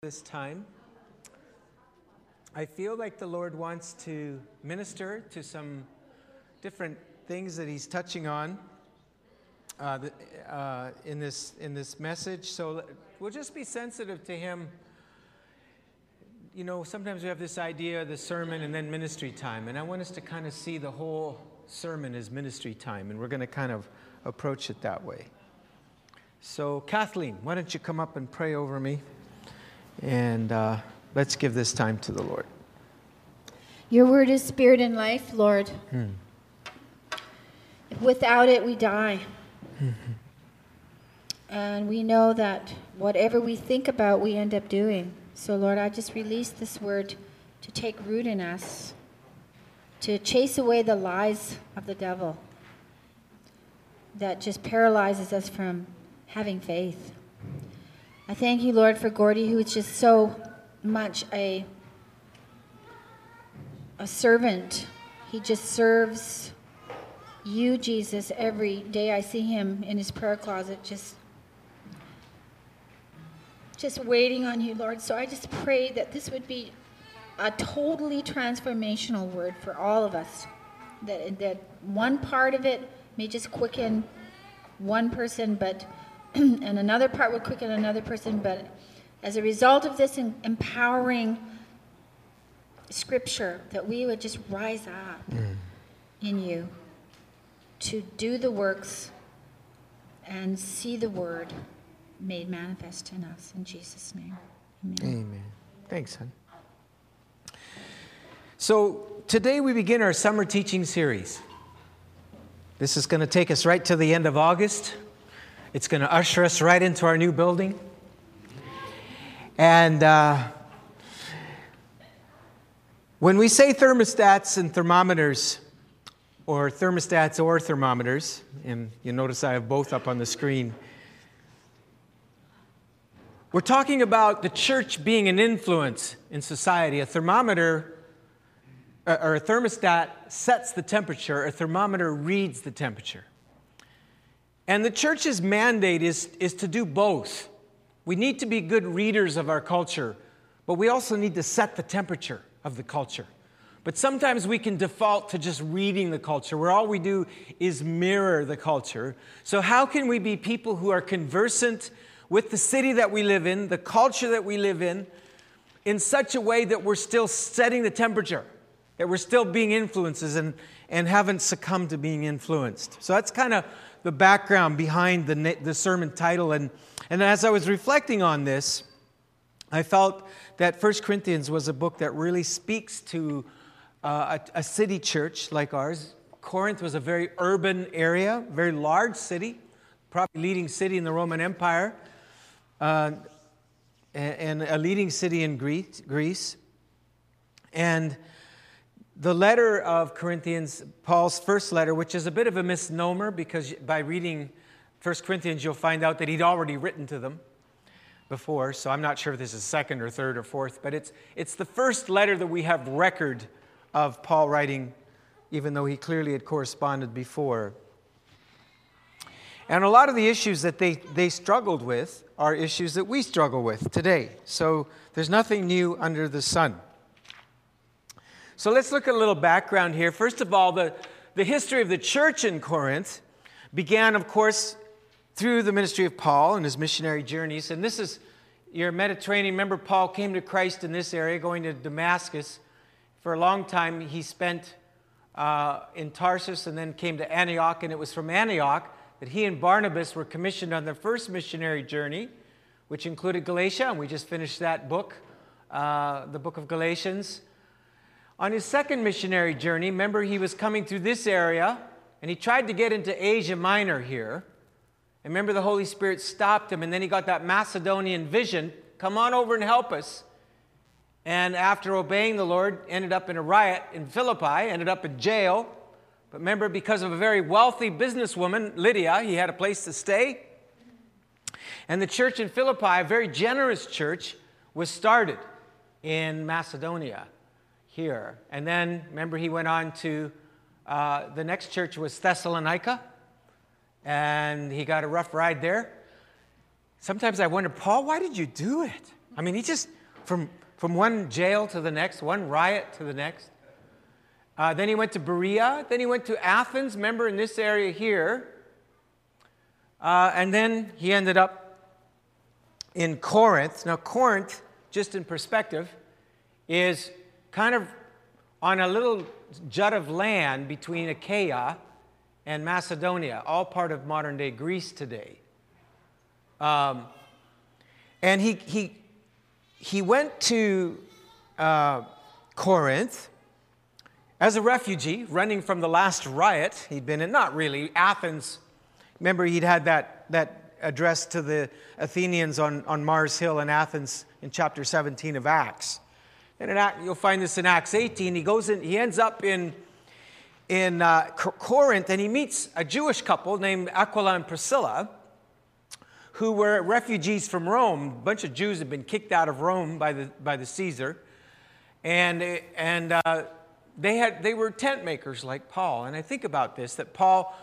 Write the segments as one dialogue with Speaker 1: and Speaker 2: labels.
Speaker 1: this time. I feel like the Lord wants to minister to some different things that He's touching on uh, uh, in, this, in this message. So we'll just be sensitive to Him. You know, sometimes we have this idea of the sermon and then ministry time, and I want us to kind of see the whole sermon as ministry time, and we're going to kind of approach it that way. So, Kathleen, why don't you come up and pray over me? And uh, let's give this time to the Lord.
Speaker 2: Your word is spirit and life, Lord. Hmm. Without it, we die. And we know that whatever we think about, we end up doing. So, Lord, I just release this word to take root in us, to chase away the lies of the devil that just paralyzes us from having faith. I thank you, Lord, for Gordy, who is just so much a, a servant. He just serves you, Jesus, every day I see him in his prayer closet, just just waiting on you, Lord. So I just pray that this would be a totally transformational word for all of us. That, that one part of it may just quicken one person, but and another part will quicken another person. But as a result of this empowering scripture, that we would just rise up mm. in you to do the works and see the word made manifest in us. In Jesus' name.
Speaker 1: Amen. Amen. Thanks, son. So today we begin our summer teaching series. This is going to take us right to the end of August. It's going to usher us right into our new building. And uh, when we say thermostats and thermometers, or thermostats or thermometers, and you notice I have both up on the screen, we're talking about the church being an influence in society. A thermometer uh, or a thermostat sets the temperature, a thermometer reads the temperature. And the church's mandate is, is to do both. We need to be good readers of our culture, but we also need to set the temperature of the culture. But sometimes we can default to just reading the culture, where all we do is mirror the culture. So, how can we be people who are conversant with the city that we live in, the culture that we live in, in such a way that we're still setting the temperature, that we're still being influences and, and haven't succumbed to being influenced? So, that's kind of the background behind the, the sermon title. And, and as I was reflecting on this, I felt that 1 Corinthians was a book that really speaks to uh, a, a city church like ours. Corinth was a very urban area, very large city, probably leading city in the Roman Empire, uh, and, and a leading city in Greece. And the letter of Corinthians, Paul's first letter, which is a bit of a misnomer because by reading 1 Corinthians, you'll find out that he'd already written to them before. So I'm not sure if this is second or third or fourth, but it's, it's the first letter that we have record of Paul writing, even though he clearly had corresponded before. And a lot of the issues that they, they struggled with are issues that we struggle with today. So there's nothing new under the sun. So let's look at a little background here. First of all, the, the history of the church in Corinth began, of course, through the ministry of Paul and his missionary journeys. And this is your Mediterranean. Remember, Paul came to Christ in this area, going to Damascus. For a long time, he spent uh, in Tarsus and then came to Antioch. And it was from Antioch that he and Barnabas were commissioned on their first missionary journey, which included Galatia. And we just finished that book, uh, the book of Galatians. On his second missionary journey, remember he was coming through this area and he tried to get into Asia Minor here. And remember the Holy Spirit stopped him and then he got that Macedonian vision come on over and help us. And after obeying the Lord, ended up in a riot in Philippi, ended up in jail. But remember, because of a very wealthy businesswoman, Lydia, he had a place to stay. And the church in Philippi, a very generous church, was started in Macedonia here. And then, remember, he went on to uh, the next church was Thessalonica, and he got a rough ride there. Sometimes I wonder, Paul, why did you do it? I mean, he just, from, from one jail to the next, one riot to the next. Uh, then he went to Berea. Then he went to Athens, remember in this area here. Uh, and then he ended up in Corinth. Now, Corinth, just in perspective, is kind of on a little jut of land between Achaia and Macedonia, all part of modern day Greece today. Um, and he, he, he went to uh, Corinth as a refugee, running from the last riot he'd been in. Not really, Athens. Remember, he'd had that, that address to the Athenians on, on Mars Hill in Athens in chapter 17 of Acts. And in, you'll find this in Acts 18. He goes in, he ends up in, in uh, Corinth and he meets a Jewish couple named Aquila and Priscilla who were refugees from Rome. A bunch of Jews had been kicked out of Rome by the, by the Caesar. And, and uh, they, had, they were tent makers like Paul. And I think about this that Paul,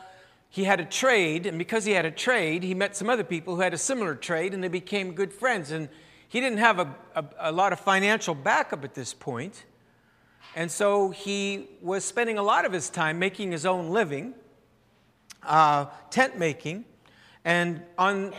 Speaker 1: he had a trade, and because he had a trade, he met some other people who had a similar trade, and they became good friends. And he didn't have a, a, a lot of financial backup at this. And so he was spending a lot of his time making his own living, uh, tent making. And on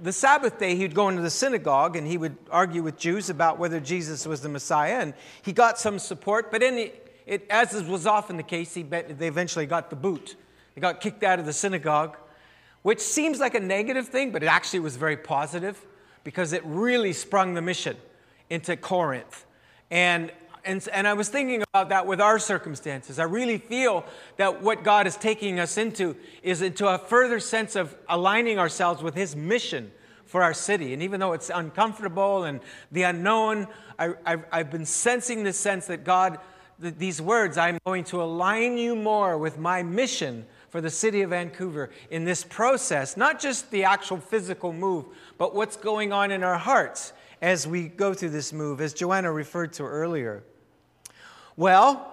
Speaker 1: the Sabbath day, he'd go into the synagogue and he would argue with Jews about whether Jesus was the Messiah. And he got some support, but in it, as was often the case, he, they eventually got the boot. They got kicked out of the synagogue, which seems like a negative thing, but it actually was very positive because it really sprung the mission into Corinth. And and, and I was thinking about that with our circumstances. I really feel that what God is taking us into is into a further sense of aligning ourselves with His mission for our city. And even though it's uncomfortable and the unknown, I, I've, I've been sensing this sense that God, that these words, I'm going to align you more with my mission for the city of Vancouver in this process, not just the actual physical move, but what's going on in our hearts as we go through this move, as Joanna referred to earlier. Well,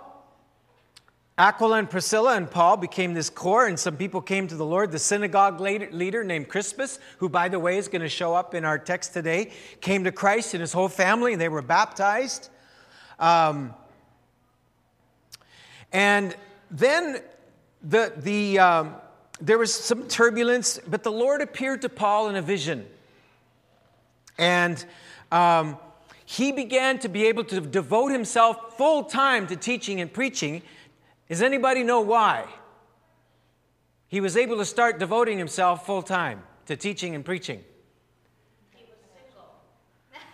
Speaker 1: Aquila and Priscilla and Paul became this core, and some people came to the Lord. The synagogue leader named Crispus, who, by the way, is going to show up in our text today, came to Christ and his whole family, and they were baptized. Um, and then the, the, um, there was some turbulence, but the Lord appeared to Paul in a vision. And um, he began to be able to devote himself full time to teaching and preaching. Does anybody know why? He was able to start devoting himself full time to teaching and preaching.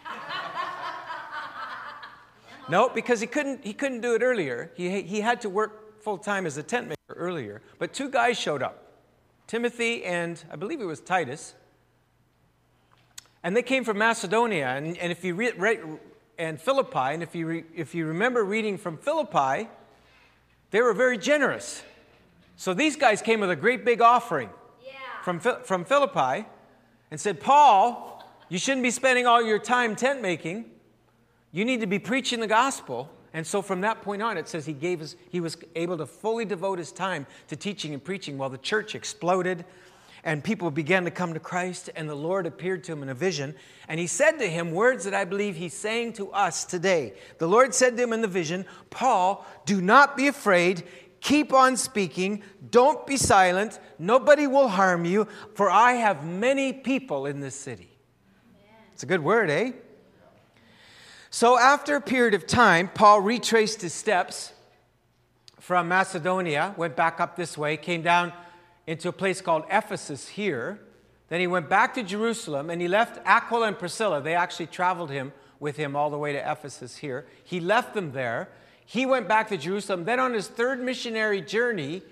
Speaker 1: no, because he couldn't, he couldn't do it earlier. He, he had to work full time as a tent maker earlier. But two guys showed up Timothy and I believe it was Titus. And they came from Macedonia. And, and if you read, read and Philippi, and if you, re, if you remember reading from Philippi, they were very generous. So these guys came with a great big offering yeah. from, from Philippi and said, Paul, you shouldn't be spending all your time tent making. You need to be preaching the gospel. And so from that point on, it says he, gave us, he was able to fully devote his time to teaching and preaching while the church exploded and people began to come to Christ, and the Lord appeared to him in a vision. And he said to him words that I believe he's saying to us today. The Lord said to him in the vision, Paul, do not be afraid. Keep on speaking. Don't be silent. Nobody will harm you, for I have many people in this city. It's a good word, eh? So, after a period of time, Paul retraced his steps from Macedonia, went back up this way, came down into a place called Ephesus here. Then he went back to Jerusalem and he left Aquila and Priscilla. They actually traveled him with him all the way to Ephesus here. He left them there. He went back to Jerusalem. Then on his third missionary journey,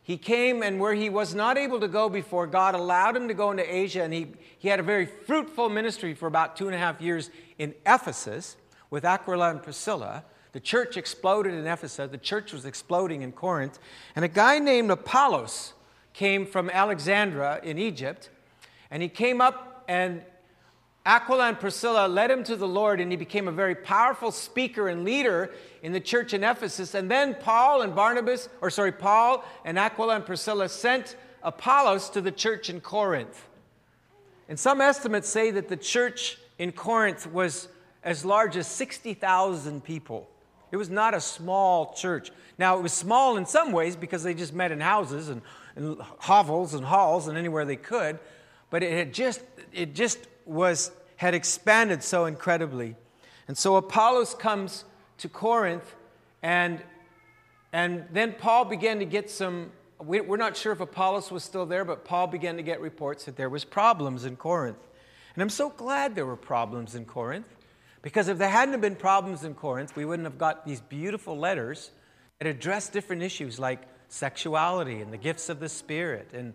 Speaker 1: he came and where he was not able to go before, God allowed him to go into Asia. And he, he had a very fruitful ministry for about two and a half years in Ephesus with Aquila and Priscilla. The church exploded in Ephesus. The church was exploding in Corinth. And a guy named Apollos, came from Alexandria in Egypt, and he came up and Aquila and Priscilla led him to the Lord, and he became a very powerful speaker and leader in the church in Ephesus. And then Paul and Barnabas, or sorry, Paul and Aquila and Priscilla sent Apollos to the church in Corinth. And some estimates say that the church in Corinth was as large as 60,000 people. It was not a small church. Now, it was small in some ways because they just met in houses and, and hovels and halls and anywhere they could, but it had just, it just was, had expanded so incredibly. And so Apollos comes to Corinth, and, and then Paul began to get some, we, we're not sure if Apollos was still there, but Paul began to get reports that there was problems in Corinth. And I'm so glad there were problems in Corinth because if there hadn't been problems in Corinth, we wouldn't have got these beautiful letters that address different issues like sexuality and the gifts of the Spirit and,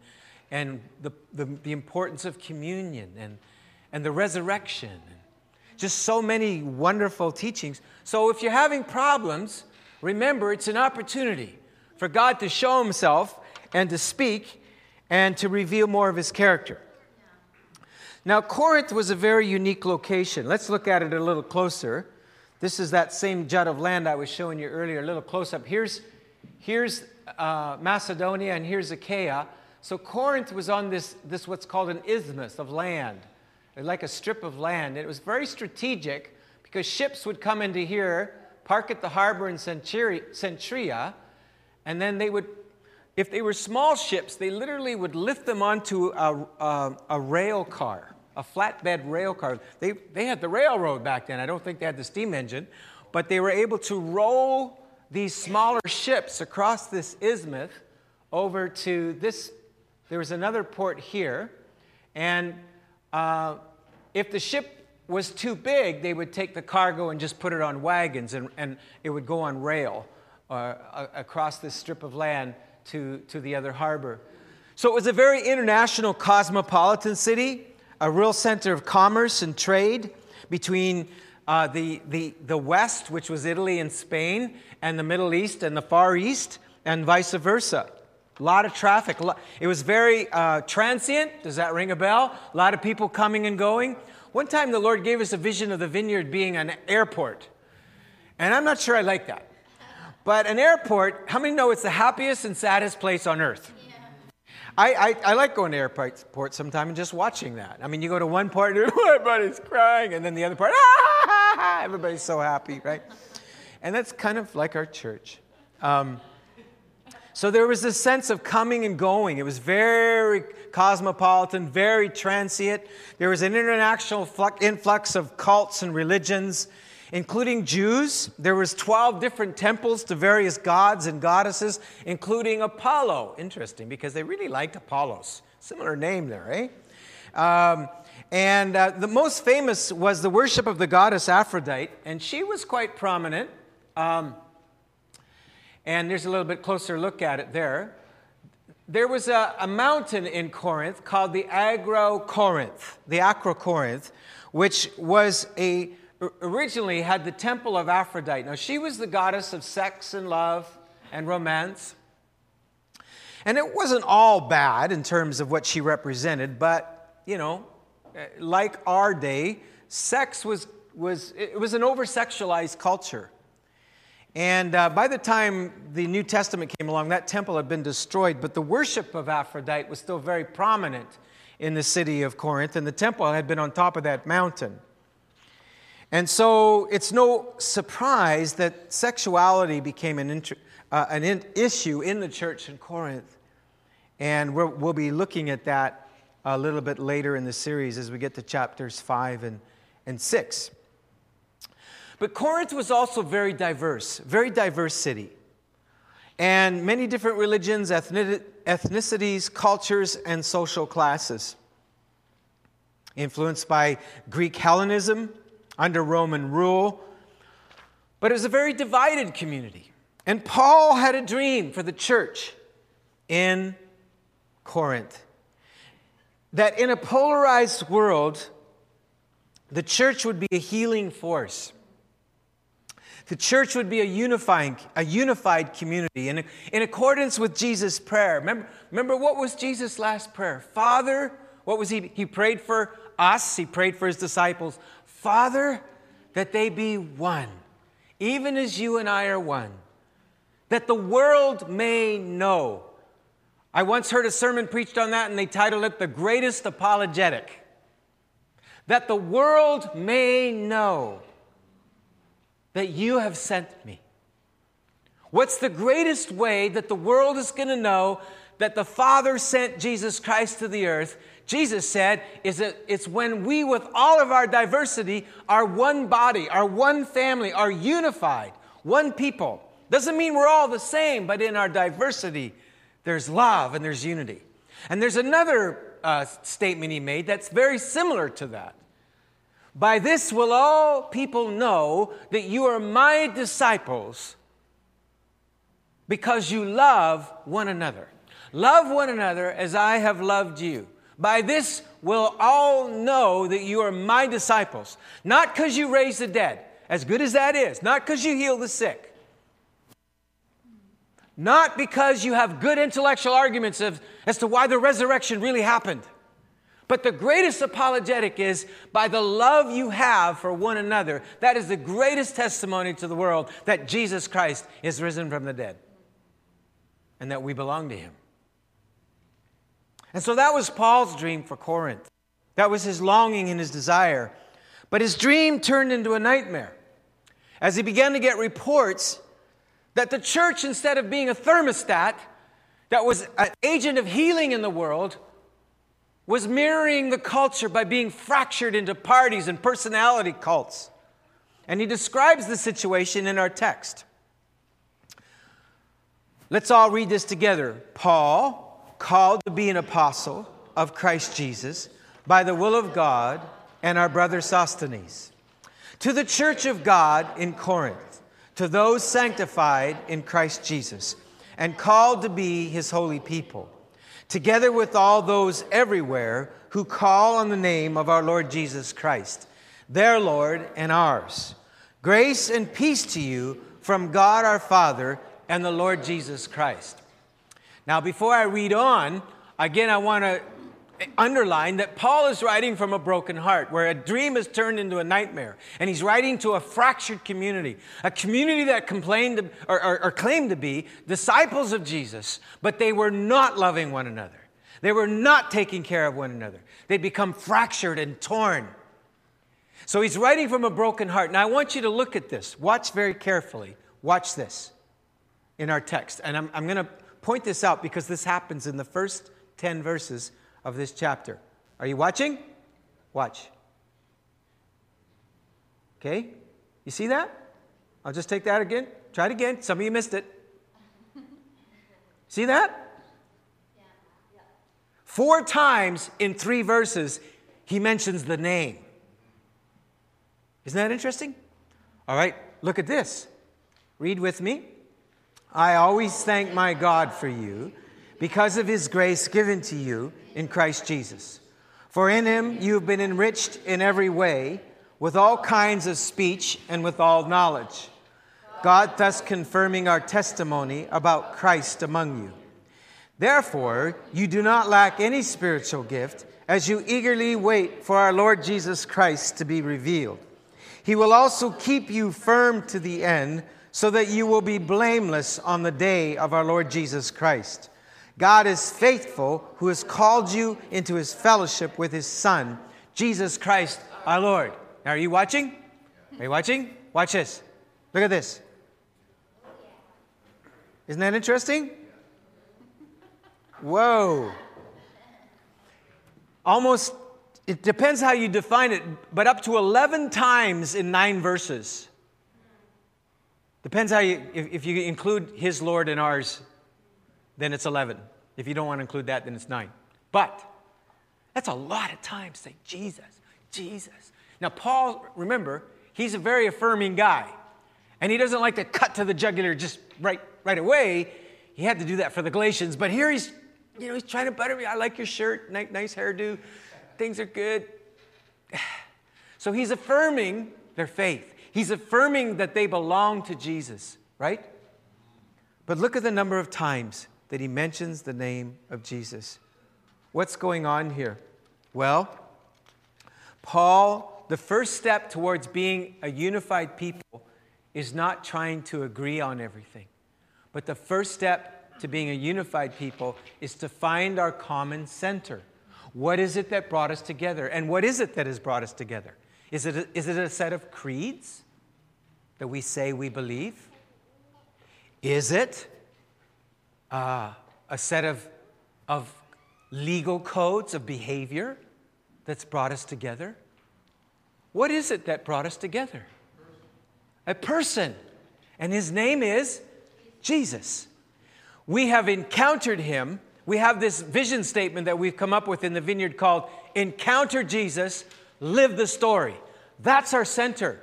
Speaker 1: and the, the, the importance of communion and, and the resurrection. And just so many wonderful teachings. So if you're having problems, remember it's an opportunity for God to show Himself and to speak and to reveal more of His character. Now, Corinth was a very unique location. Let's look at it a little closer. This is that same jut of land I was showing you earlier, a little close up. Here's, here's uh, Macedonia and here's Achaia. So Corinth was on this, this what's called an isthmus of land, like a strip of land. It was very strategic because ships would come into here, park at the harbor in Cenchrea, and then they would, if they were small ships, they literally would lift them onto a, a, a rail car a flatbed rail car. They, they had the railroad back then. I don't think they had the steam engine, but they were able to roll these smaller ships across this isthmus over to this. There was another port here, and uh, if the ship was too big, they would take the cargo and just put it on wagons, and, and it would go on rail uh, across this strip of land to, to the other harbor. So it was a very international cosmopolitan city a real center of commerce and trade between uh, the, the, the West, which was Italy and Spain, and the Middle East and the Far East, and vice versa. A lot of traffic. It was very uh, transient. Does that ring a bell? A lot of people coming and going. One time the Lord gave us a vision of the vineyard being an airport. And I'm not sure I like that. But an airport, how many know it's the happiest and saddest place on earth? I, I, I, like going to airports sometimes and just watching that. I mean, you go to one part and everybody's crying, and then the other part, ah, everybody's so happy, right? And that's kind of like our church. Um, so there was this sense of coming and going. It was very cosmopolitan, very transient. There was an international influx of cults and religions including Jews. There was 12 different temples to various gods and goddesses, including Apollo. Interesting, because they really liked Apollos. Similar name there, eh? Um, and uh, the most famous was the worship of the goddess Aphrodite, and she was quite prominent. Um, and there's a little bit closer look at it there. There was a, a mountain in Corinth called the Agro Corinth, the Acro Corinth, which was a originally had the temple of Aphrodite. Now, she was the goddess of sex and love and romance. And it wasn't all bad in terms of what she represented, but, you know, like our day, sex was, was it was an over sexualized culture. And uh, by the time the New Testament came along, that temple had been destroyed, but the worship of Aphrodite was still very prominent in the city of Corinth, and the temple had been on top of that mountain. And so it's no surprise that sexuality became an, inter, uh, an in, issue in the church in Corinth. And we will be looking at that a little bit later in the series as we get to chapters 5 and, and 6. But Corinth was also very diverse, very diverse city. And many different religions, ethnicities, cultures, and social classes. Influenced by Greek Hellenism, under Roman rule. But it was a very divided community. And Paul had a dream for the church in Corinth that in a polarized world, the church would be a healing force. The church would be a unifying, a unified community in, in accordance with Jesus' prayer. Remember, remember what was Jesus' last prayer? Father, what was he? He prayed for us, he prayed for his disciples. Father, that they be one, even as you and I are one, that the world may know. I once heard a sermon preached on that, and they titled it The Greatest Apologetic. that the world may know that you have sent me. What's the greatest way that the world is going to know that the Father sent Jesus Christ to the earth? Jesus said, is that it's when we, with all of our diversity, are one body, are one family, are unified, one people. Doesn't mean we're all the same, but in our diversity, there's love and there's unity. And there's another uh, statement he made that's very similar to that. By this will all people know that you are my disciples because you love one another. Love one another as I have loved you. By this will all know that you are my disciples. Not because you raise the dead, as good as that is, not because you heal the sick, not because you have good intellectual arguments of, as to why the resurrection really happened. But the greatest apologetic is by the love you have for one another. That is the greatest testimony to the world that Jesus Christ is risen from the dead and that we belong to him. And so that was Paul's dream for Corinth. That was his longing and his desire. But his dream turned into a nightmare as he began to get reports that the church, instead of being a thermostat that was an agent of healing in the world, was mirroring the culture by being fractured into parties and personality cults. And he describes the situation in our text. Let's all read this together. Paul, called to be an apostle of Christ Jesus by the will of God, and our brother Sosthenes. To the church of God in Corinth, to those sanctified in Christ Jesus, and called to be his holy people together with all those everywhere who call on the name of our Lord Jesus Christ, their Lord and ours. Grace and peace to you from God our Father and the Lord Jesus Christ. Now, before I read on, again, I want to underline that Paul is writing from a broken heart, where a dream has turned into a nightmare. And he's writing to a fractured community, a community that complained or, or, or claimed to be disciples of Jesus, but they were not loving one another. They were not taking care of one another. They'd become fractured and torn. So he's writing from a broken heart. Now I want you to look at this. Watch very carefully. Watch this in our text. And I'm, I'm going to point this out because this happens in the first 10 verses of this chapter. Are you watching? Watch. Okay? You see that? I'll just take that again. Try it again. Some of you missed it. See that? Four times in three verses, he mentions the name. Isn't that interesting? All right, look at this. Read with me. I always thank my God for you because of his grace given to you in Christ Jesus. For in him you have been enriched in every way with all kinds of speech and with all knowledge. God thus confirming our testimony about Christ among you. Therefore, you do not lack any spiritual gift as you eagerly wait for our Lord Jesus Christ to be revealed. He will also keep you firm to the end so that you will be blameless on the day of our Lord Jesus Christ. God is faithful who has called you into his fellowship with his Son, Jesus Christ our Lord. Now, are you watching? Are you watching? Watch this. Look at this. Isn't that interesting? Whoa. Almost, it depends how you define it, but up to 11 times in nine verses. Depends how you, if, if you include his Lord and ours then it's 11. If you don't want to include that, then it's 9. But that's a lot of times say Jesus, Jesus. Now, Paul, remember, he's a very affirming guy. And he doesn't like to cut to the jugular just right, right away. He had to do that for the Galatians. But here he's, you know, he's trying to butter me. I like your shirt, nice, nice hairdo. Things are good. So he's affirming their faith. He's affirming that they belong to Jesus, right? But look at the number of times that he mentions the name of Jesus. What's going on here? Well, Paul, the first step towards being a unified people is not trying to agree on everything. But the first step to being a unified people is to find our common center. What is it that brought us together? And what is it that has brought us together? Is it a, is it a set of creeds that we say we believe? Is it uh, a set of, of legal codes of behavior that's brought us together? What is it that brought us together? A person. And his name is Jesus. We have encountered him. We have this vision statement that we've come up with in the vineyard called Encounter Jesus, Live the Story. That's our center.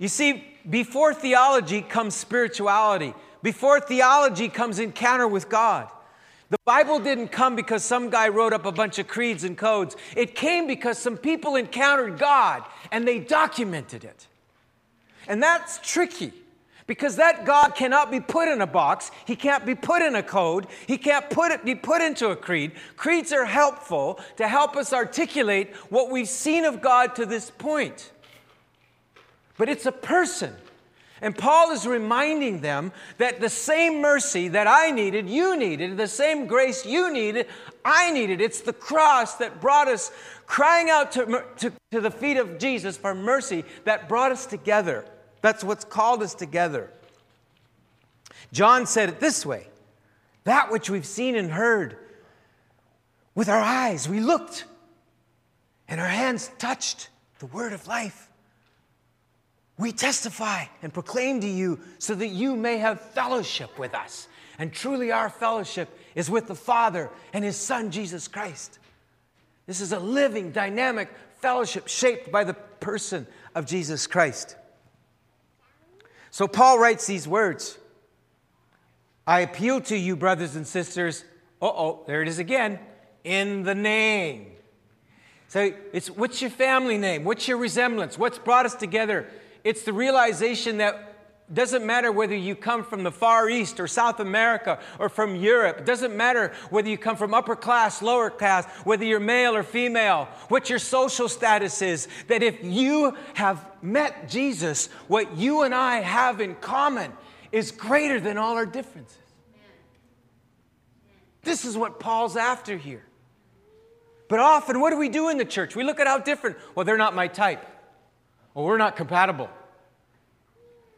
Speaker 1: You see, before theology comes spirituality, before theology comes encounter with God. The Bible didn't come because some guy wrote up a bunch of creeds and codes. It came because some people encountered God and they documented it. And that's tricky because that God cannot be put in a box. He can't be put in a code. He can't put it, be put into a creed. Creeds are helpful to help us articulate what we've seen of God to this point. But it's a person. And Paul is reminding them that the same mercy that I needed, you needed, the same grace you needed, I needed. It's the cross that brought us crying out to, to, to, the feet of Jesus for mercy that brought us together. That's what's called us together. John said it this way that which we've seen and heard with our eyes, we looked, and our hands touched the word of life. We testify and proclaim to you so that you may have fellowship with us. And truly, our fellowship is with the Father and His Son, Jesus Christ. This is a living, dynamic fellowship shaped by the person of Jesus Christ. So, Paul writes these words I appeal to you, brothers and sisters. Uh oh, there it is again. In the name. So, it's what's your family name? What's your resemblance? What's brought us together? It's the realization that doesn't matter whether you come from the Far East or South America or from Europe. It doesn't matter whether you come from upper class, lower class, whether you're male or female, what your social status is. That if you have met Jesus, what you and I have in common is greater than all our differences. This is what Paul's after here. But often, what do we do in the church? We look at how different. Well, they're not my type. Well, we're not compatible.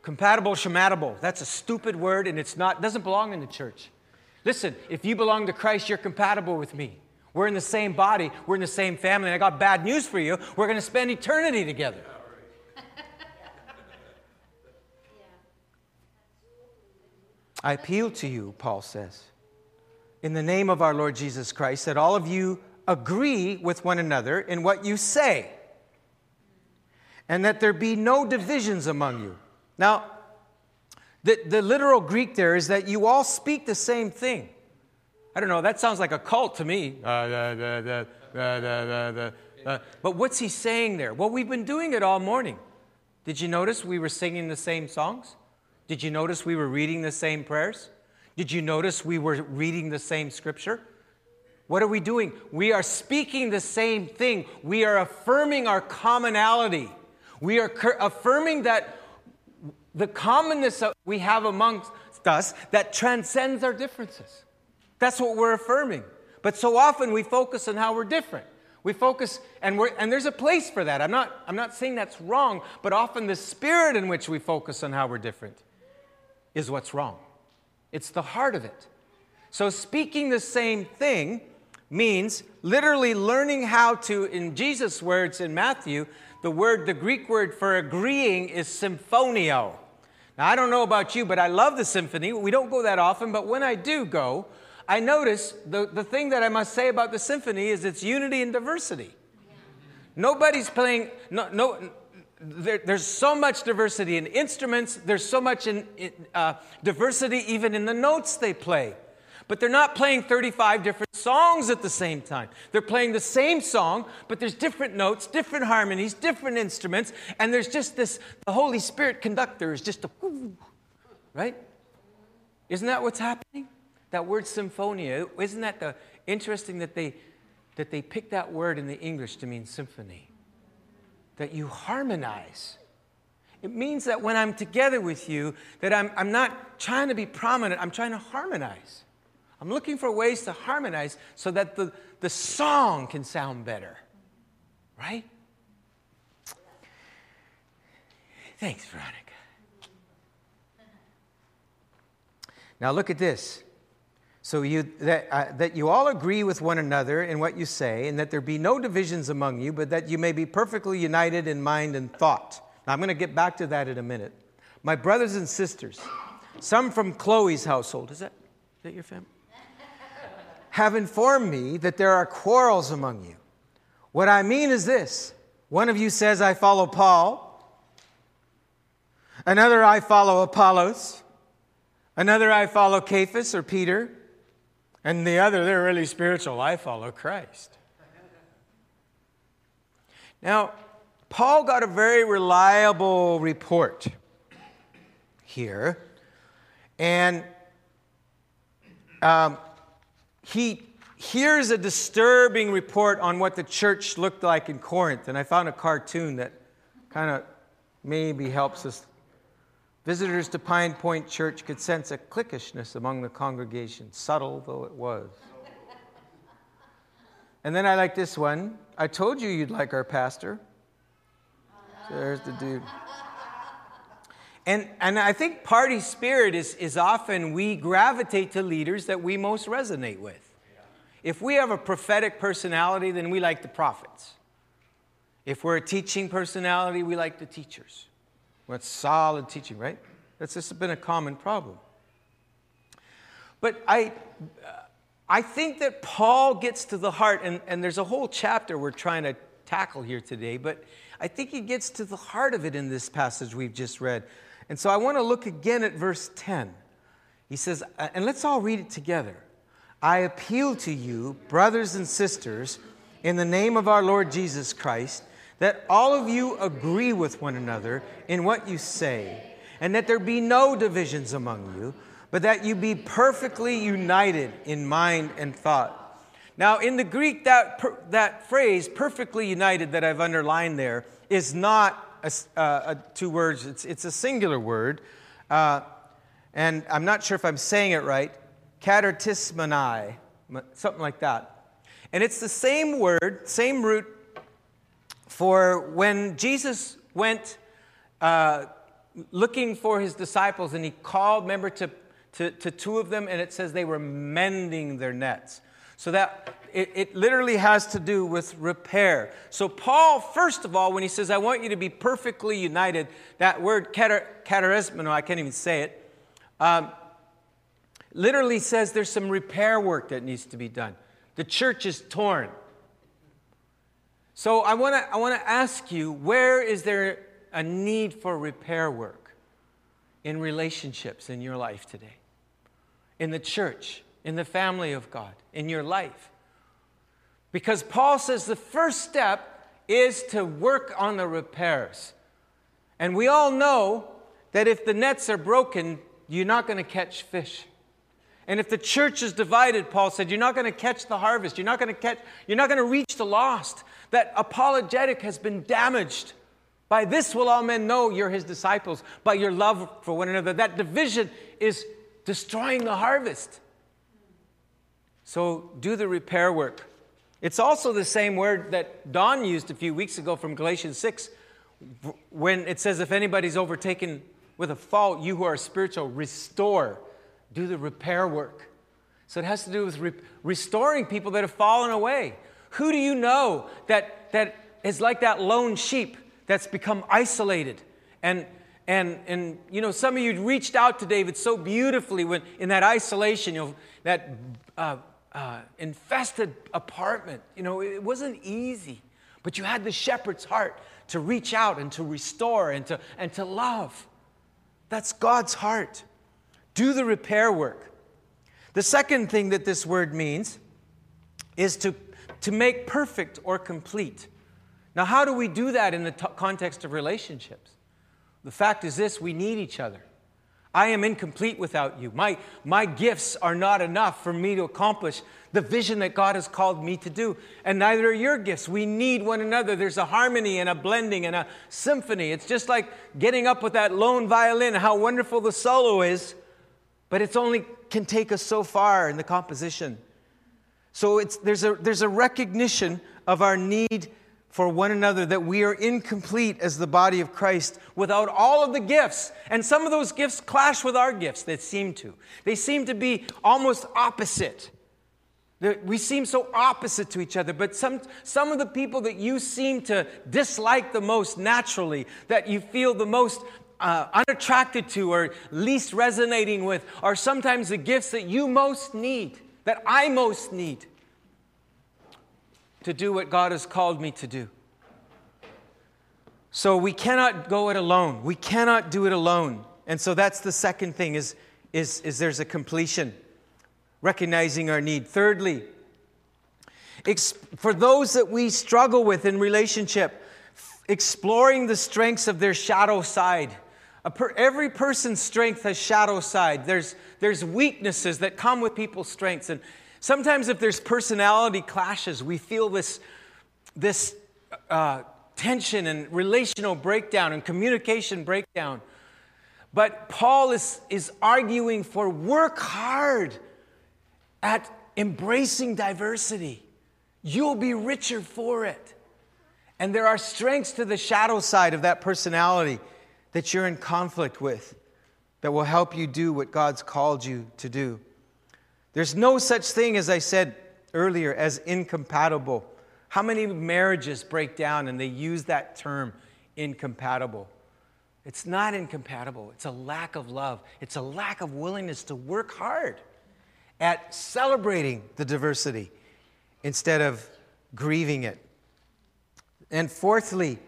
Speaker 1: Compatible, shamatable. That's a stupid word and it's not doesn't belong in the church. Listen, if you belong to Christ, you're compatible with me. We're in the same body, we're in the same family, and I got bad news for you. We're going to spend eternity together. I appeal to you, Paul says, in the name of our Lord Jesus Christ, that all of you agree with one another in what you say and that there be no divisions among you. Now, the, the literal Greek there is that you all speak the same thing. I don't know, that sounds like a cult to me. But what's he saying there? Well, we've been doing it all morning. Did you notice we were singing the same songs? Did you notice we were reading the same prayers? Did you notice we were reading the same scripture? What are we doing? We are speaking the same thing. We are affirming our commonality. We are affirming that the commonness we have amongst us that transcends our differences. That's what we're affirming. But so often we focus on how we're different. We focus, and, we're, and there's a place for that. I'm not, I'm not saying that's wrong, but often the spirit in which we focus on how we're different is what's wrong. It's the heart of it. So, speaking the same thing means literally learning how to, in Jesus' words in Matthew, the word, the Greek word for agreeing is symphonio. Now, I don't know about you, but I love the symphony. We don't go that often, but when I do go, I notice the, the thing that I must say about the symphony is its unity and diversity. Nobody's playing, no, no, there, there's so much diversity in instruments, there's so much in, in uh, diversity even in the notes they play. But they're not playing 35 different songs at the same time. They're playing the same song, but there's different notes, different harmonies, different instruments, and there's just this the Holy Spirit conductor is just a right? Isn't that what's happening? That word symphonia, isn't that the interesting that they that they pick that word in the English to mean symphony? That you harmonize. It means that when I'm together with you, that I'm, I'm not trying to be prominent, I'm trying to harmonize. I'm looking for ways to harmonize so that the, the song can sound better. Right? Thanks, Veronica. Now look at this. So you, that, uh, that you all agree with one another in what you say, and that there be no divisions among you, but that you may be perfectly united in mind and thought. Now I'm going to get back to that in a minute. My brothers and sisters, some from Chloe's household, is that, is that your family? Have informed me that there are quarrels among you. What I mean is this. One of you says, I follow Paul, another, I follow Apollos, another, I follow Cephas or Peter, and the other, they're really spiritual, I follow Christ. Now, Paul got a very reliable report here, and um, he hears a disturbing report on what the church looked like in Corinth, and I found a cartoon that kind of maybe helps us. Visitors to Pine Point Church could sense a cliquishness among the congregation, subtle though it was. And then I like this one. I told you you'd like our pastor. There's the dude. And, and I think party spirit is, is often we gravitate to leaders that we most resonate with. If we have a prophetic personality, then we like the prophets. If we're a teaching personality, we like the teachers. That's solid teaching, right? That's just been a common problem. But I, I think that Paul gets to the heart, and, and there's a whole chapter we're trying to tackle here today, but I think he gets to the heart of it in this passage we've just read. And so I want to look again at verse 10. He says, uh, and let's all read it together. I appeal to you, brothers and sisters, in the name of our Lord Jesus Christ, that all of you agree with one another in what you say, and that there be no divisions among you, but that you be perfectly united in mind and thought. Now, in the Greek, that, that phrase, perfectly united, that I've underlined there, is not a, uh, two words, it's, it's a singular word. Uh, and I'm not sure if I'm saying it right, katartismanai, something like that. And it's the same word, same root for when Jesus went uh, looking for his disciples and he called, remember, to, to, to two of them, and it says they were mending their nets. So that it, it, literally has to do with repair. So, Paul, first of all, when he says, I want you to be perfectly united, that word katarismano, I can't even say it, um, literally says there's some repair work that needs to be done. The church is torn. So, I want to I wanna ask you where is there a need for repair work in relationships in your life today? In the church, in the family of God, in your life? Because Paul says the first step is to work on the repairs. And we all know that if the nets are broken, you're not going to catch fish. And if the church is divided, Paul said, you're not going to catch the harvest. You're not going to catch, you're not going to reach the lost. That apologetic has been damaged. By this will all men know you're his disciples, by your love for one another. That division is destroying the harvest. So do the repair work. It's also the same word that Don used a few weeks ago from Galatians 6 when it says, If anybody's overtaken with a fault, you who are spiritual, restore, do the repair work. So it has to do with re- restoring people that have fallen away. Who do you know that, that is like that lone sheep that's become isolated? And, and, and you know, some of you reached out to David so beautifully when in that isolation, you know, that uh, uh, infested apartment. You know, it wasn't easy, but you had the shepherd's heart to reach out and to restore and to, and to love. That's God's heart. Do the repair work. The second thing that this word means is to, to make perfect or complete. Now, how do we do that in the t- context of relationships? The fact is this we need each other. I am incomplete without you. My, my gifts are not enough for me to accomplish the vision that God has called me to do. And neither are your gifts. We need one another. There's a harmony and a blending and a symphony. It's just like getting up with that lone violin, how wonderful the solo is, but it's only can take us so far in the composition. So it's, there's, a, there's a recognition of our need for one another, that we are incomplete as the body of Christ without all of the gifts. And some of those gifts clash with our gifts, that seem to. They seem to be almost opposite. We seem so opposite to each other, but some, some of the people that you seem to dislike the most naturally, that you feel the most uh, unattracted to or least resonating with, are sometimes the gifts that you most need, that I most need to do what God has called me to do. So we cannot go it alone. We cannot do it alone. And so that's the second thing is, is, is there's a completion, recognizing our need. Thirdly, for those that we struggle with in relationship, exploring the strengths of their shadow side. Per, every person's strength has shadow side. There's, there's weaknesses that come with people's strengths. And Sometimes, if there's personality clashes, we feel this, this uh, tension and relational breakdown and communication breakdown. But Paul is, is arguing for work hard at embracing diversity. You'll be richer for it. And there are strengths to the shadow side of that personality that you're in conflict with that will help you do what God's called you to do. There's no such thing, as I said earlier, as incompatible. How many marriages break down and they use that term, incompatible? It's not incompatible. It's a lack of love. It's a lack of willingness to work hard at celebrating the diversity instead of grieving it. And fourthly,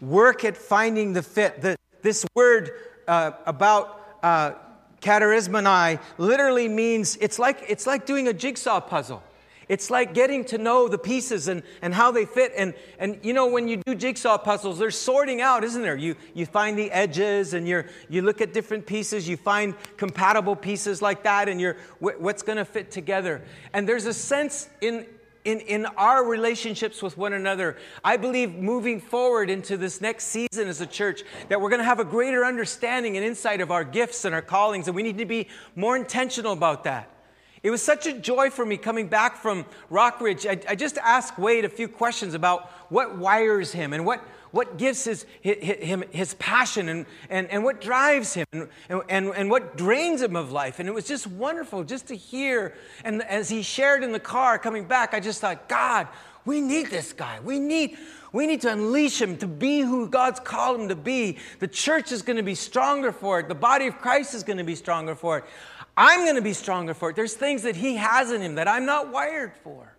Speaker 1: work at finding the fit. The, this word uh, about uh, Katarismanai literally means it's like, it's like doing a jigsaw puzzle. It's like getting to know the pieces and, and how they fit. And, and you know, when you do jigsaw puzzles, there's sorting out, isn't there? You, you find the edges and you're, you look at different pieces, you find compatible pieces like that, and you're, what's going to fit together. And there's a sense in, in, in our relationships with one another. I believe moving forward into this next season as a church that we're going to have a greater understanding and insight of our gifts and our callings, and we need to be more intentional about that. It was such a joy for me coming back from Rockridge. I, I just asked Wade a few questions about what wires him and what, what gives his, him his passion and, and, and what drives him and, and, and what drains him of life. And it was just wonderful just to hear. And as he shared in the car coming back, I just thought, God, we need this guy. We need, we need to unleash him to be who God's called him to be. The church is going to be stronger for it. The body of Christ is going to be stronger for it. I'm going to be stronger for it. There's things that he has in him that I'm not wired for.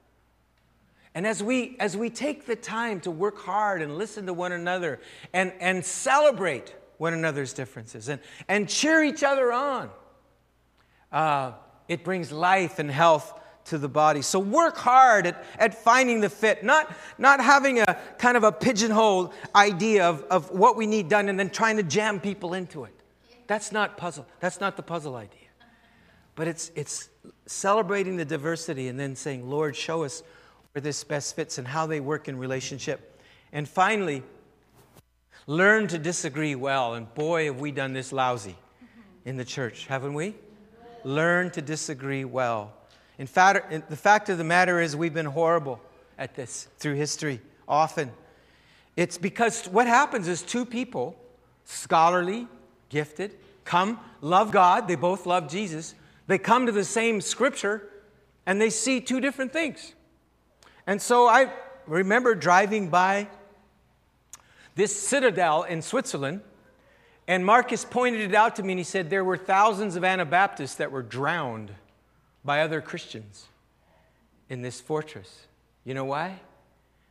Speaker 1: And as we, as we take the time to work hard and listen to one another and, and celebrate one another's differences and, and cheer each other on, uh, it brings life and health to the body. So work hard at, at finding the fit, not, not having a kind of a pigeonhole idea of, of what we need done and then trying to jam people into it. That's not puzzle. That's not the puzzle idea. But it's, it's celebrating the diversity and then saying, Lord, show us where this best fits and how they work in relationship. And finally, learn to disagree well. And boy, have we done this lousy in the church, haven't we? Learn to disagree well. In fact, the fact of the matter is, we've been horrible at this through history often. It's because what happens is two people, scholarly, gifted, come, love God, they both love Jesus, they come to the same scripture, and they see two different things. And so I remember driving by this citadel in Switzerland, and Marcus pointed it out to me and he said there were thousands of Anabaptists that were drowned by other Christians in this fortress. You know why?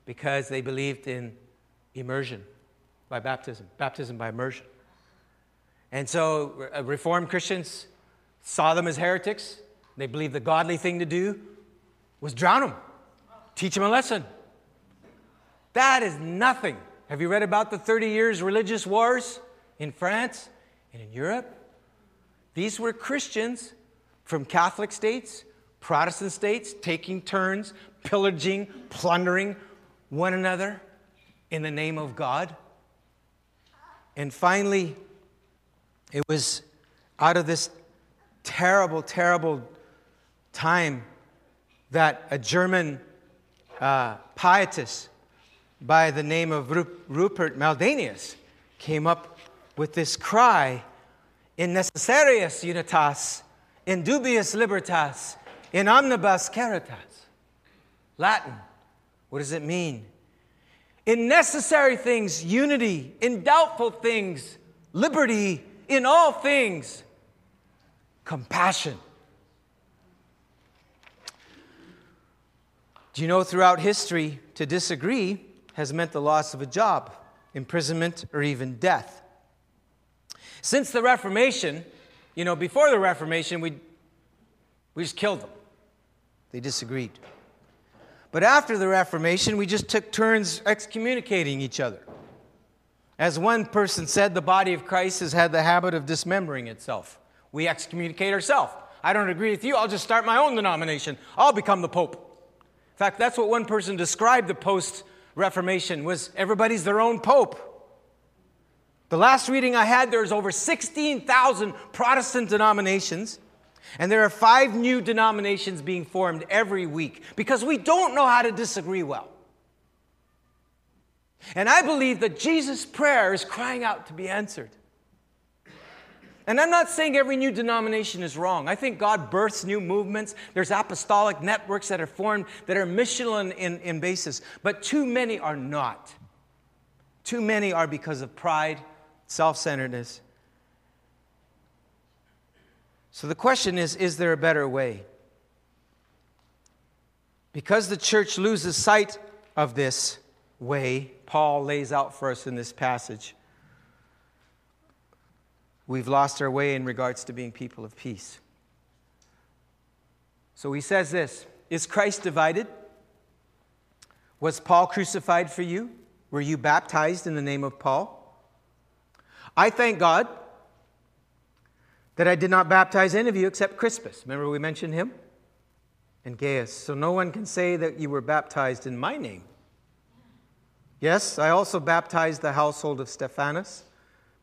Speaker 1: Because they believed in immersion by baptism, baptism by immersion. And so uh, Reformed Christians saw them as heretics. They believed the godly thing to do was drown them. Teach them a lesson. That is nothing. Have you read about the 30 years religious wars in France and in Europe? These were Christians from Catholic states, Protestant states, taking turns, pillaging, plundering one another in the name of God. And finally, it was out of this terrible, terrible time that a German uh, pietist by the name of Rupert Meldenius came up with this cry in necessariis unitas, in dubiis libertas, in omnibus caritas. Latin. What does it mean? In necessary things, unity. In doubtful things, liberty. In all things, compassion. Do you know throughout history, to disagree has meant the loss of a job, imprisonment, or even death? Since the Reformation, you know, before the Reformation, we, we just killed them. They disagreed. But after the Reformation, we just took turns excommunicating each other. As one person said, the body of Christ has had the habit of dismembering itself. We excommunicate ourselves. I don't agree with you, I'll just start my own denomination. I'll become the Pope. In fact, that's what one person described the post Reformation was everybody's their own pope. The last reading I had, there's over 16,000 Protestant denominations. And there are five new denominations being formed every week because we don't know how to disagree well. And I believe that Jesus' prayer is crying out to be answered. And I'm not saying every new denomination is wrong. I think God births new movements. There's apostolic networks that are formed that are missional in, in, basis, but too many are not. Too many are because of pride, self centeredness, so the question is is there a better way? Because the church loses sight of this way, Paul lays out for us in this passage. We've lost our way in regards to being people of peace. So he says this Is Christ divided? Was Paul crucified for you? Were you baptized in the name of Paul? I thank God that I did not baptize any of you except Crispus. Remember, we mentioned him? And Gaius. So no one can say that you were baptized in my name. Yes, I also baptized the household of Stephanas.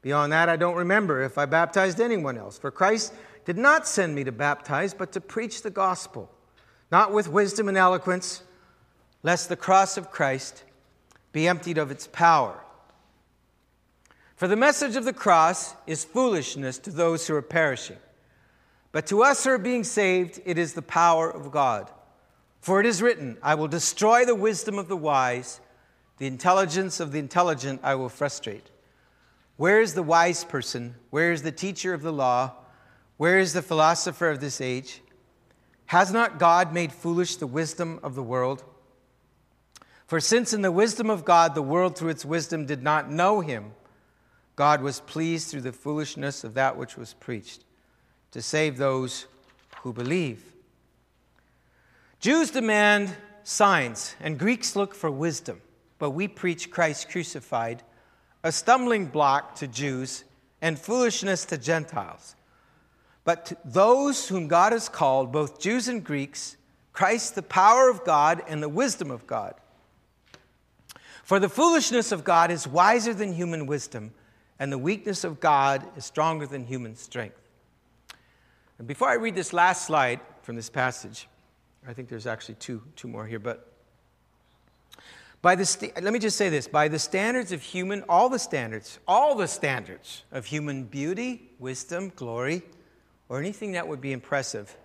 Speaker 1: Beyond that, I don't remember if I baptized anyone else. For Christ did not send me to baptize, but to preach the gospel, not with wisdom and eloquence, lest the cross of Christ be emptied of its power. For the message of the cross is foolishness to those who are perishing. But to us who are being saved, it is the power of God. For it is written, I will destroy the wisdom of the wise, the intelligence of the intelligent I will frustrate. Where is the wise person? Where is the teacher of the law? Where is the philosopher of this age? Has not God made foolish the wisdom of the world? For since in the wisdom of God the world through its wisdom did not know him, God was pleased through the foolishness of that which was preached to save those who believe. Jews demand signs, and Greeks look for wisdom, but we preach Christ crucified, a stumbling block to Jews and foolishness to Gentiles. But to those whom God has called, both Jews and Greeks, Christ the power of God and the wisdom of God. For the foolishness of God is wiser than human wisdom and the weakness of God is stronger than human strength. And before I read this last slide from this passage, I think there's actually two, two more here, but by the let me just say this by the standards of human, all the standards, all the standards of human beauty, wisdom, glory, or anything that would be impressive,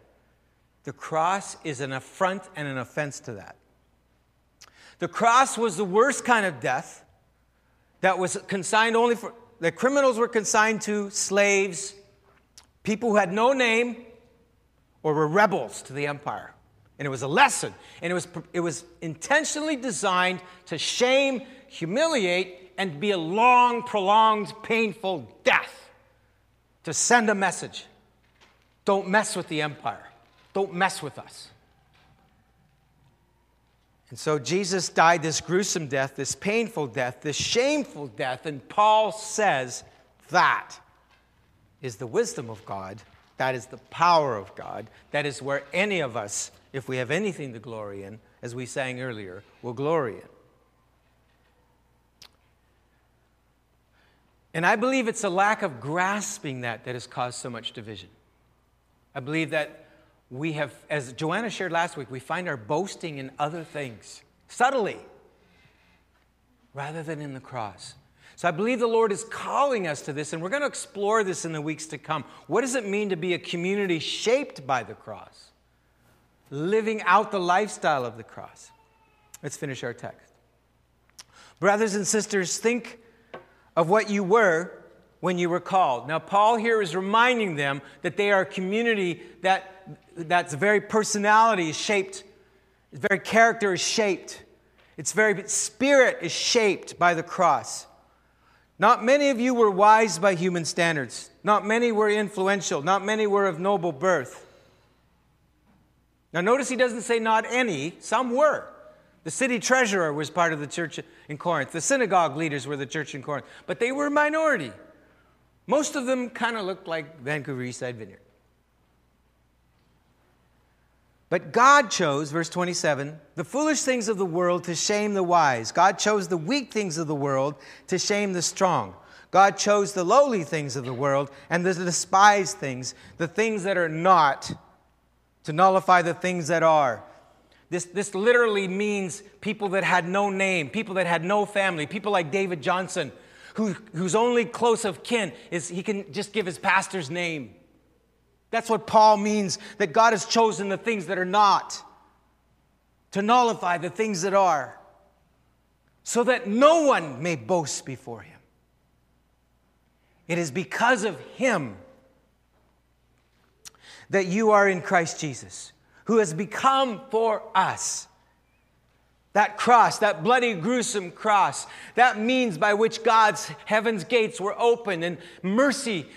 Speaker 1: the cross is an affront and an offense to that. The cross was the worst kind of death that was consigned only for the criminals were consigned to slaves, people who had no name or were rebels to the empire. And it was a lesson. And it was, it was intentionally designed to shame, humiliate, and be a long, prolonged, painful death. To send a message don't mess with the empire, don't mess with us. And so Jesus died this gruesome death, this painful death, this shameful death. And Paul says that is the wisdom of God. That is the power of God. That is where any of us, if we have anything to glory in, as we sang earlier, will glory in. And I believe it's a lack of grasping that that has caused so much division. I believe that we have, as Joanna shared last week, we find our boasting in other things, subtly, rather than in the cross. So I believe the Lord is calling us to this, and we're going to explore this in the weeks to come. What does it mean to be a community shaped by the cross? Living out the lifestyle of the cross. Let's finish our text. Brothers and sisters, think of what you were when you were called. Now, Paul here is reminding them that they are a community that that's very personality is shaped, its very character is shaped, its very spirit is shaped by the cross. Not many of you were wise by human standards. Not many were influential. Not many were of noble birth. Now, notice he doesn't say not any, some were. The city treasurer was part of the church in Corinth. The synagogue leaders were the church in Corinth, but they were a minority. Most of them kind of looked like Vancouver Eastside Vineyard. But God chose, verse 27, the foolish things of the world to shame the wise. God chose the weak things of the world to shame the strong. God chose the lowly things of the world and the despised things, the things that are not, to nullify the things that are. This, this literally means people that had no name, people that had no family, people like David Johnson, who, whose only close of kin is he can just give his pastor's name. That's what Paul means that God has chosen the things that are not to nullify the things that are, so that no one may boast before him. It is because of him that you are in Christ Jesus, who has become for us that cross, that bloody, gruesome cross, that means by which God's heaven's gates were opened and mercy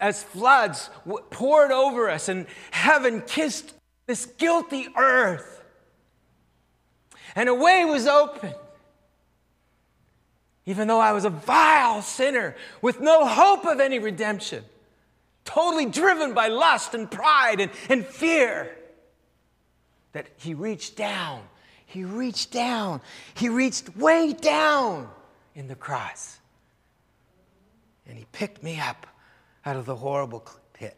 Speaker 1: as floods poured over us and heaven kissed this guilty earth. And a way was opened. Even though I was a vile sinner with no hope of any redemption, totally driven by lust and pride and, and fear, that He reached down he reached down. He reached way down in the cross. And He picked me up out of the horrible pit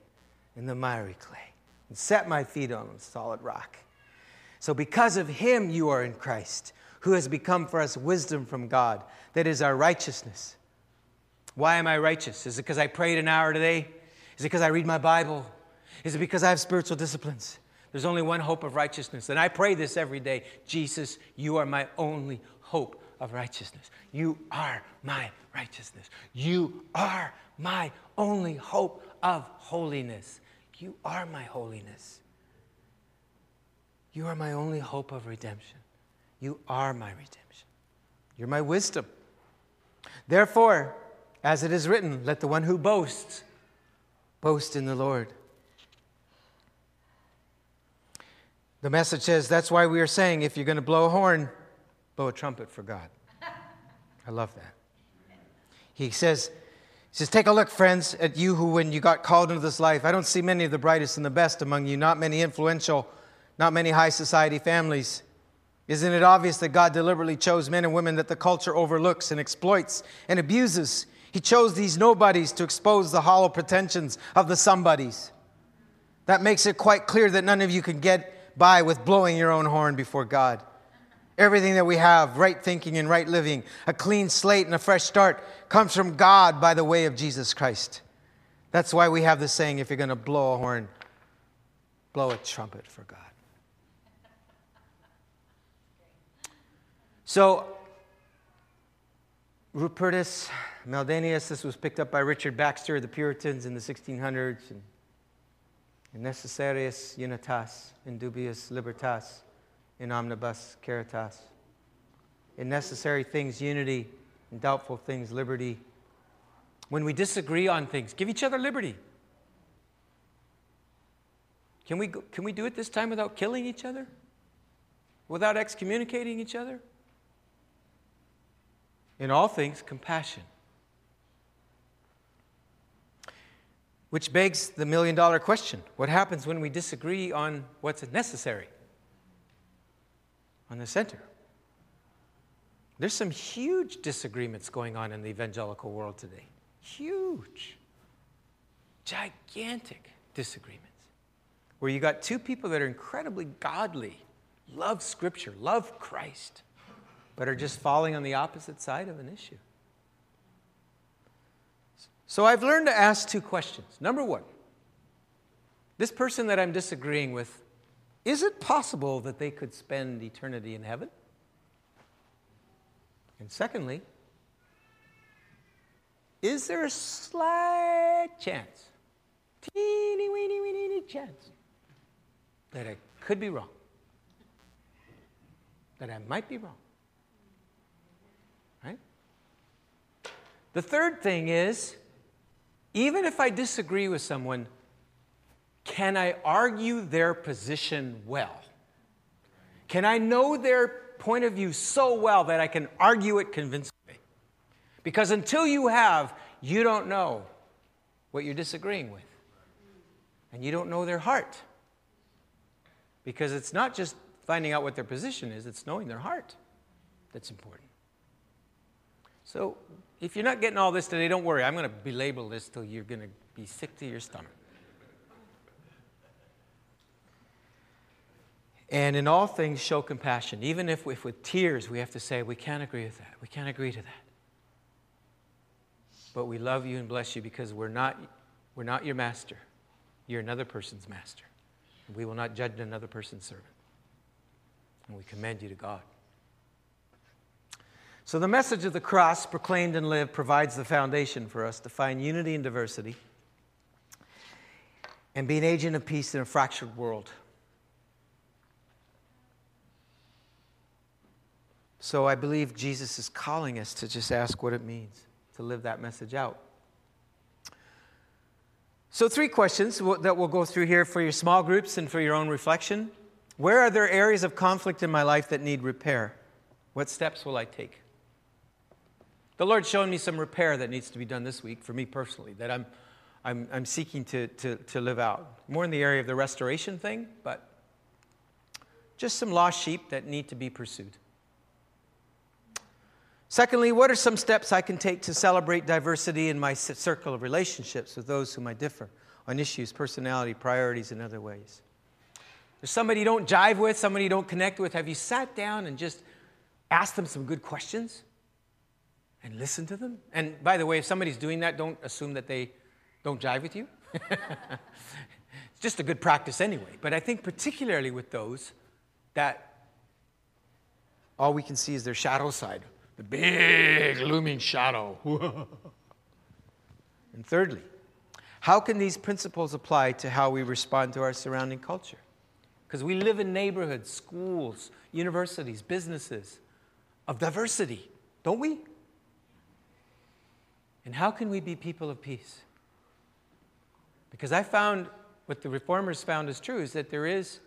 Speaker 1: in the miry clay and set my feet on solid rock. So, because of Him, you are in Christ, who has become for us wisdom from God, that is our righteousness. Why am I righteous? Is it because I prayed an hour today? Is it because I read my Bible? Is it because I have spiritual disciplines? There's only one hope of righteousness. And I pray this every day Jesus, you are my only hope of righteousness. You are my righteousness. You are my only hope of holiness. You are my holiness. You are my only hope of redemption. You are my redemption. You're my wisdom. Therefore, as it is written, let the one who boasts boast in the Lord. The message says that's why we are saying if you're going to blow a horn, blow a trumpet for God. I love that. He says, he says, Take a look, friends, at you who, when you got called into this life, I don't see many of the brightest and the best among you, not many influential, not many high society families. Isn't it obvious that God deliberately chose men and women that the culture overlooks and exploits and abuses? He chose these nobodies to expose the hollow pretensions of the somebodies. That makes it quite clear that none of you can get by with blowing your own horn before God. Everything that we have, right thinking and right living, a clean slate and a fresh start, comes from God by the way of Jesus Christ. That's why we have the saying if you're going to blow a horn, blow a trumpet for God. So, Rupertus Meldenius, this was picked up by Richard Baxter, the Puritans in the 1600s. And necessariis unitas, in dubious libertas, in omnibus caritas. In necessary things, unity, in doubtful things, liberty. When we disagree on things, give each other liberty. Can we, can we do it this time without killing each other? Without excommunicating each other? In all things, compassion. Which begs the million dollar question what happens when we disagree on what's necessary? On the center. There's some huge disagreements going on in the evangelical world today. Huge, gigantic disagreements. where you got two people that are incredibly godly, love Scripture, love Christ, but are just falling on the opposite side of an issue. So I've learned to ask two questions. Number one, this person that I'm disagreeing with, is it possible that they could spend eternity in heaven? And secondly, is there a slight chance, teeny weeny weeny chance, that I could be wrong? That I might be wrong? Right? The third thing is, even if I disagree with someone, can I argue their position well? Can I know their point of view so well that I can argue it convincingly? Because until you have, you don't know what you're disagreeing with. And you don't know their heart. Because it's not just finding out what their position is, it's knowing their heart that's important. So if you're not getting all this today, don't worry. I'm going to belabel this till you're going to be sick to your stomach. And in all things, show compassion. Even if, if with tears we have to say, we can't agree with that, we can't agree to that. But we love you and bless you because we're not, we're not your master. You're another person's master. We will not judge another person's servant. And we commend you to God. So, the message of the cross, proclaimed and lived, provides the foundation for us to find unity and diversity and be an agent of peace in a fractured world. So, I believe Jesus is calling us to just ask what it means to live that message out. So, three questions that we'll go through here for your small groups and for your own reflection. Where are there areas of conflict in my life that need repair? What steps will I take? The Lord's shown me some repair that needs to be done this week for me personally, that I'm, I'm, I'm seeking to, to, to live out. More in the area of the restoration thing, but just some lost sheep that need to be pursued. Secondly, what are some steps I can take to celebrate diversity in my circle of relationships with those whom I differ on issues, personality, priorities, and other ways? There's somebody you don't jive with, somebody you don't connect with. Have you sat down and just asked them some good questions? and listened to them. And by the way, if somebody's doing that, don't assume that they don't jive with you. it's just a good practice anyway. But I think, particularly with those that all we can see is their shadow side, the big looming shadow. and thirdly, how can these principles apply to how we respond to our surrounding culture? Because we live in neighborhoods, schools, universities, businesses of diversity, don't we? And how can we be people of peace? Because I found what the reformers found is true is that there is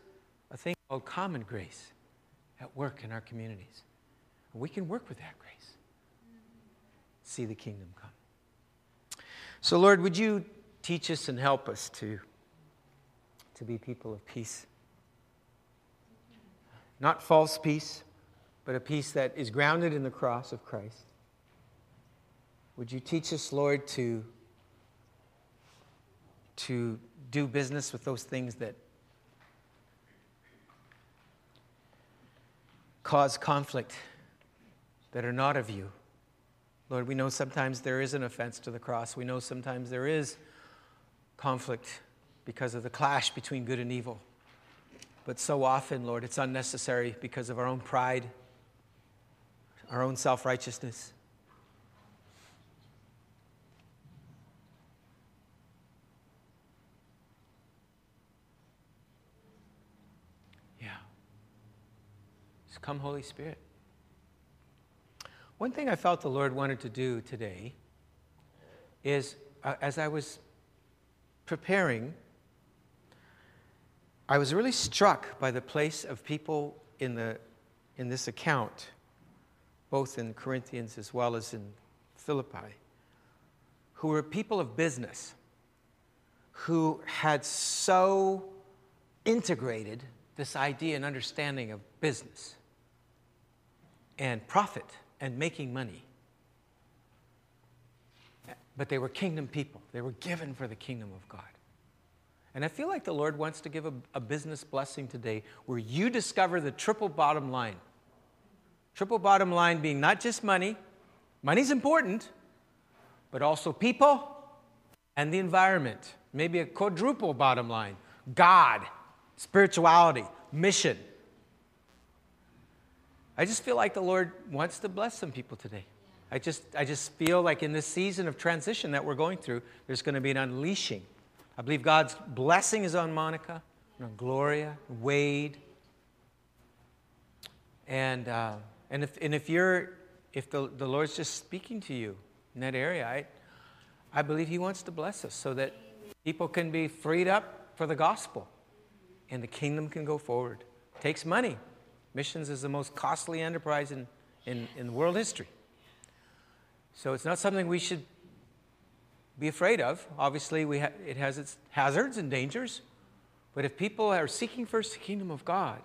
Speaker 1: a thing called common grace at work in our communities. We can work with that grace. See the kingdom come. So, Lord, would you teach us and help us to, to be people of peace? Not false peace, but a peace that is grounded in the cross of Christ. Would you teach us, Lord, to, to do business with those things that cause conflict, that are not of you? Lord, we know sometimes there is an offense to the cross. We know sometimes there is conflict because of the clash between good and evil. But so often, Lord, it's unnecessary because of our own pride, our own self righteousness. Yeah. Come, Holy Spirit. One thing I felt the Lord wanted to do today is uh, as I was preparing, I was really struck by the place of people in, the, in this account, both in Corinthians as well as in Philippi, who were people of business, who had so integrated this idea and understanding of business and profit and making money. But they were kingdom people, they were given for the kingdom of God. And I feel like the Lord wants to give a, a business blessing today where you discover the triple bottom line. Triple bottom line being not just money, money's important, but also people and the environment. Maybe a quadruple bottom line God, spirituality, mission. I just feel like the Lord wants to bless some people today. I just, I just feel like in this season of transition that we're going through, there's going to be an unleashing. I believe God's blessing is on Monica, on Gloria, Wade. And, uh, and, if, and if you're, if the, the Lord's just speaking to you in that area, I, I believe He wants to bless us so that people can be freed up for the gospel and the kingdom can go forward. It takes money. Missions is the most costly enterprise in, in, in world history. So it's not something we should be afraid of. Obviously, we ha- it has its hazards and dangers. But if people are seeking first the kingdom of God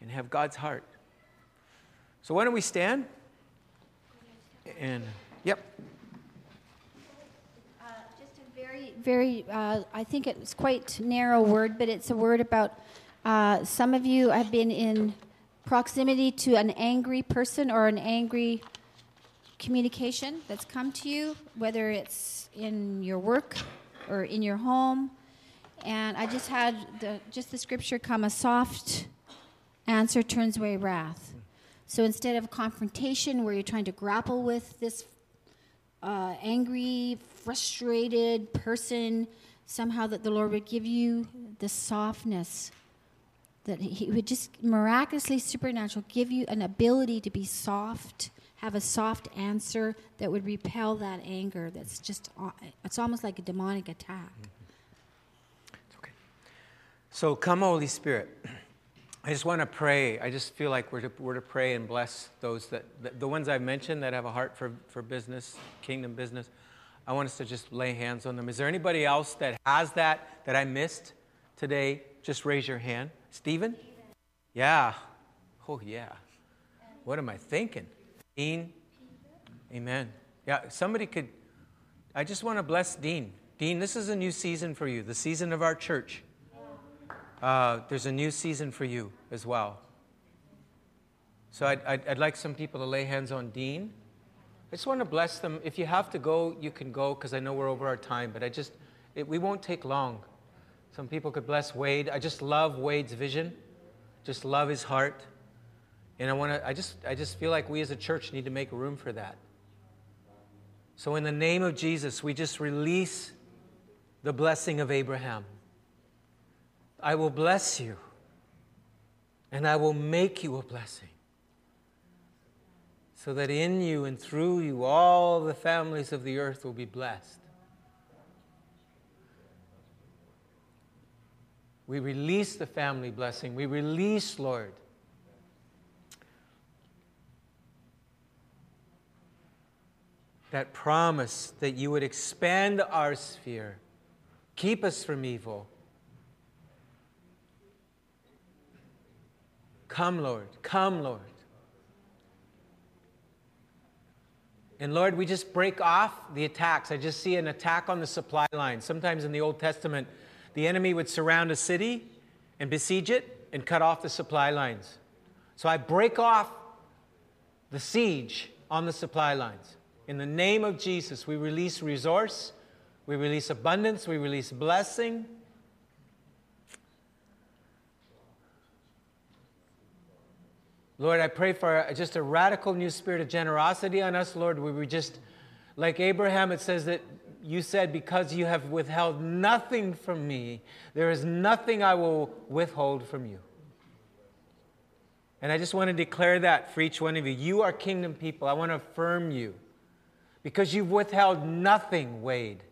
Speaker 1: and have God's heart. So why don't we stand? And, yep.
Speaker 2: Uh, just a very, very, uh, I think it's quite narrow word, but it's a word about uh, some of you have been in proximity to an angry person or an angry communication that's come to you, whether it's in your work or in your home. And I just had the, just the scripture come a soft answer turns away wrath. So instead of confrontation, where you're trying to grapple with this uh, angry, frustrated person, somehow that the Lord would give you the softness, that He would just miraculously, supernatural, give you an ability to be soft have a soft answer that would repel that anger that's just it's almost like a demonic attack.
Speaker 1: It's okay. So come holy spirit. I just want to pray. I just feel like we're to, we're to pray and bless those that the, the ones i've mentioned that have a heart for, for business kingdom business. I want us to just lay hands on them. Is there anybody else that has that that i missed today? Just raise your hand stephen yeah oh yeah what am i thinking Dean? Amen. Yeah, somebody could. I just want to bless Dean. Dean, this is a new season for you, the season of our church. Uh, there's a new season for you as well. So I'd, I'd, I'd, like some people to lay hands on Dean. I just want to bless them. If you have to go, you can go because I know we're over our time, but I just, it, we won't take long. Some people could bless Wade. I just love Wade's vision, just love his heart. And I want to, I just, I just feel like we as a church need to make room for that. So, in the name of Jesus, we just release the blessing of Abraham. I will bless you, and I will make you a blessing, so that in you and through you, all the families of the earth will be blessed. We release the family blessing. We release, Lord, that promise that you would expand our sphere, keep us from evil. Come, Lord. Come, Lord. And Lord, we just break off the attacks. I just see an attack on the supply line. Sometimes in the Old Testament, the enemy would surround a city and besiege it and cut off the supply lines. So I break off the siege on the supply lines. In the name of Jesus, we release resource, we release abundance, we release blessing. Lord, I pray for just a radical new spirit of generosity on us, Lord, we just, like Abraham, it says that you said, Because you have withheld nothing from me, there is nothing I will withhold from you. And I just want to declare that for each one of you. You are kingdom people. I want to affirm you. Because you've withheld nothing, Wade.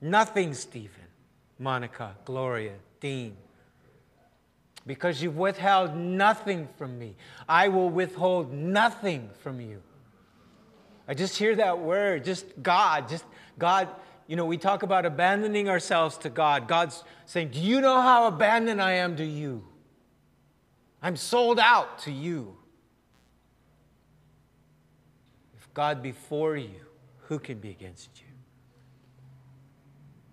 Speaker 1: Nothing, Stephen, Monica, Gloria, Dean. Because you've withheld nothing from me. I will withhold nothing from you. I just hear that word, just God, just God. You know, we talk about abandoning ourselves to God. God's saying, Do you know how abandoned I am to you? I'm sold out to you. If God be for you, who can be against you?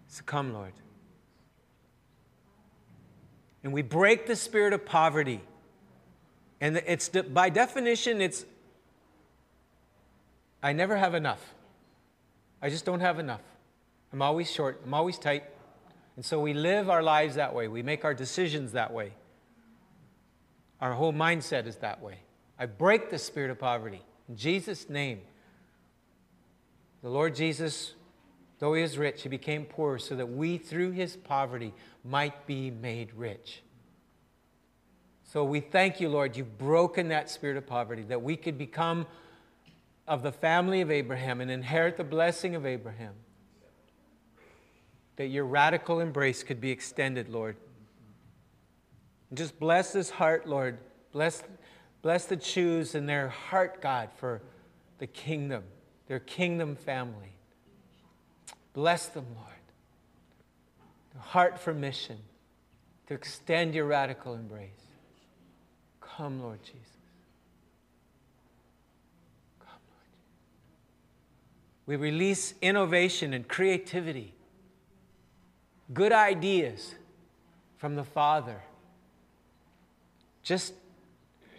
Speaker 1: So come, Lord. And we break the spirit of poverty. And it's by definition, it's I never have enough. I just don't have enough. I'm always short. I'm always tight. And so we live our lives that way. We make our decisions that way. Our whole mindset is that way. I break the spirit of poverty. In Jesus' name. The Lord Jesus, though he is rich, he became poor so that we, through his poverty, might be made rich. So we thank you, Lord, you've broken that spirit of poverty, that we could become of the family of Abraham and inherit the blessing of Abraham that your radical embrace could be extended, Lord. And just bless this heart, Lord. Bless, bless the Jews and their heart, God, for the kingdom, their kingdom family. Bless them, Lord. The heart for mission, to extend your radical embrace. Come, Lord Jesus. Come, Lord. We release innovation and creativity good ideas from the Father. Just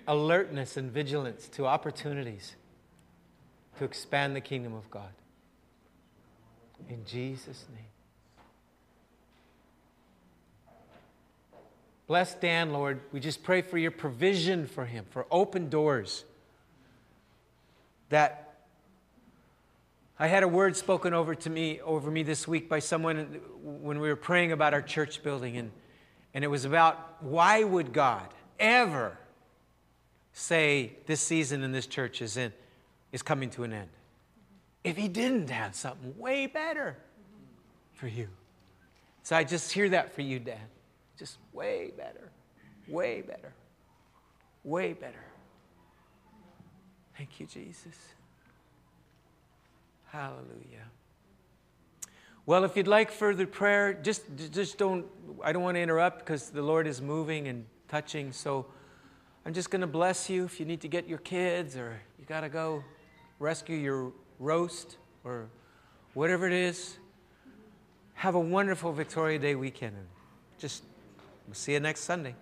Speaker 1: alertness and vigilance to opportunities to expand the kingdom of God. In Jesus' name. Bless Dan, Lord. We just pray for your provision for him, for open doors that I had a word spoken over to me over me this week by someone when we were praying about our church building and and it was about why would God ever say this season in this church is in is coming to an end if he didn't have something way better for you. So I just hear that for you, Dad. Just way better. Way better. Way better. Thank you, Jesus. Hallelujah. Well, if you'd like further prayer, just, just don't, I don't want to interrupt because the Lord is moving and touching. So I'm just going to bless you if you need to get your kids or you got to go rescue your roast or whatever it is. Have a wonderful Victoria Day weekend. And just we'll see you next Sunday.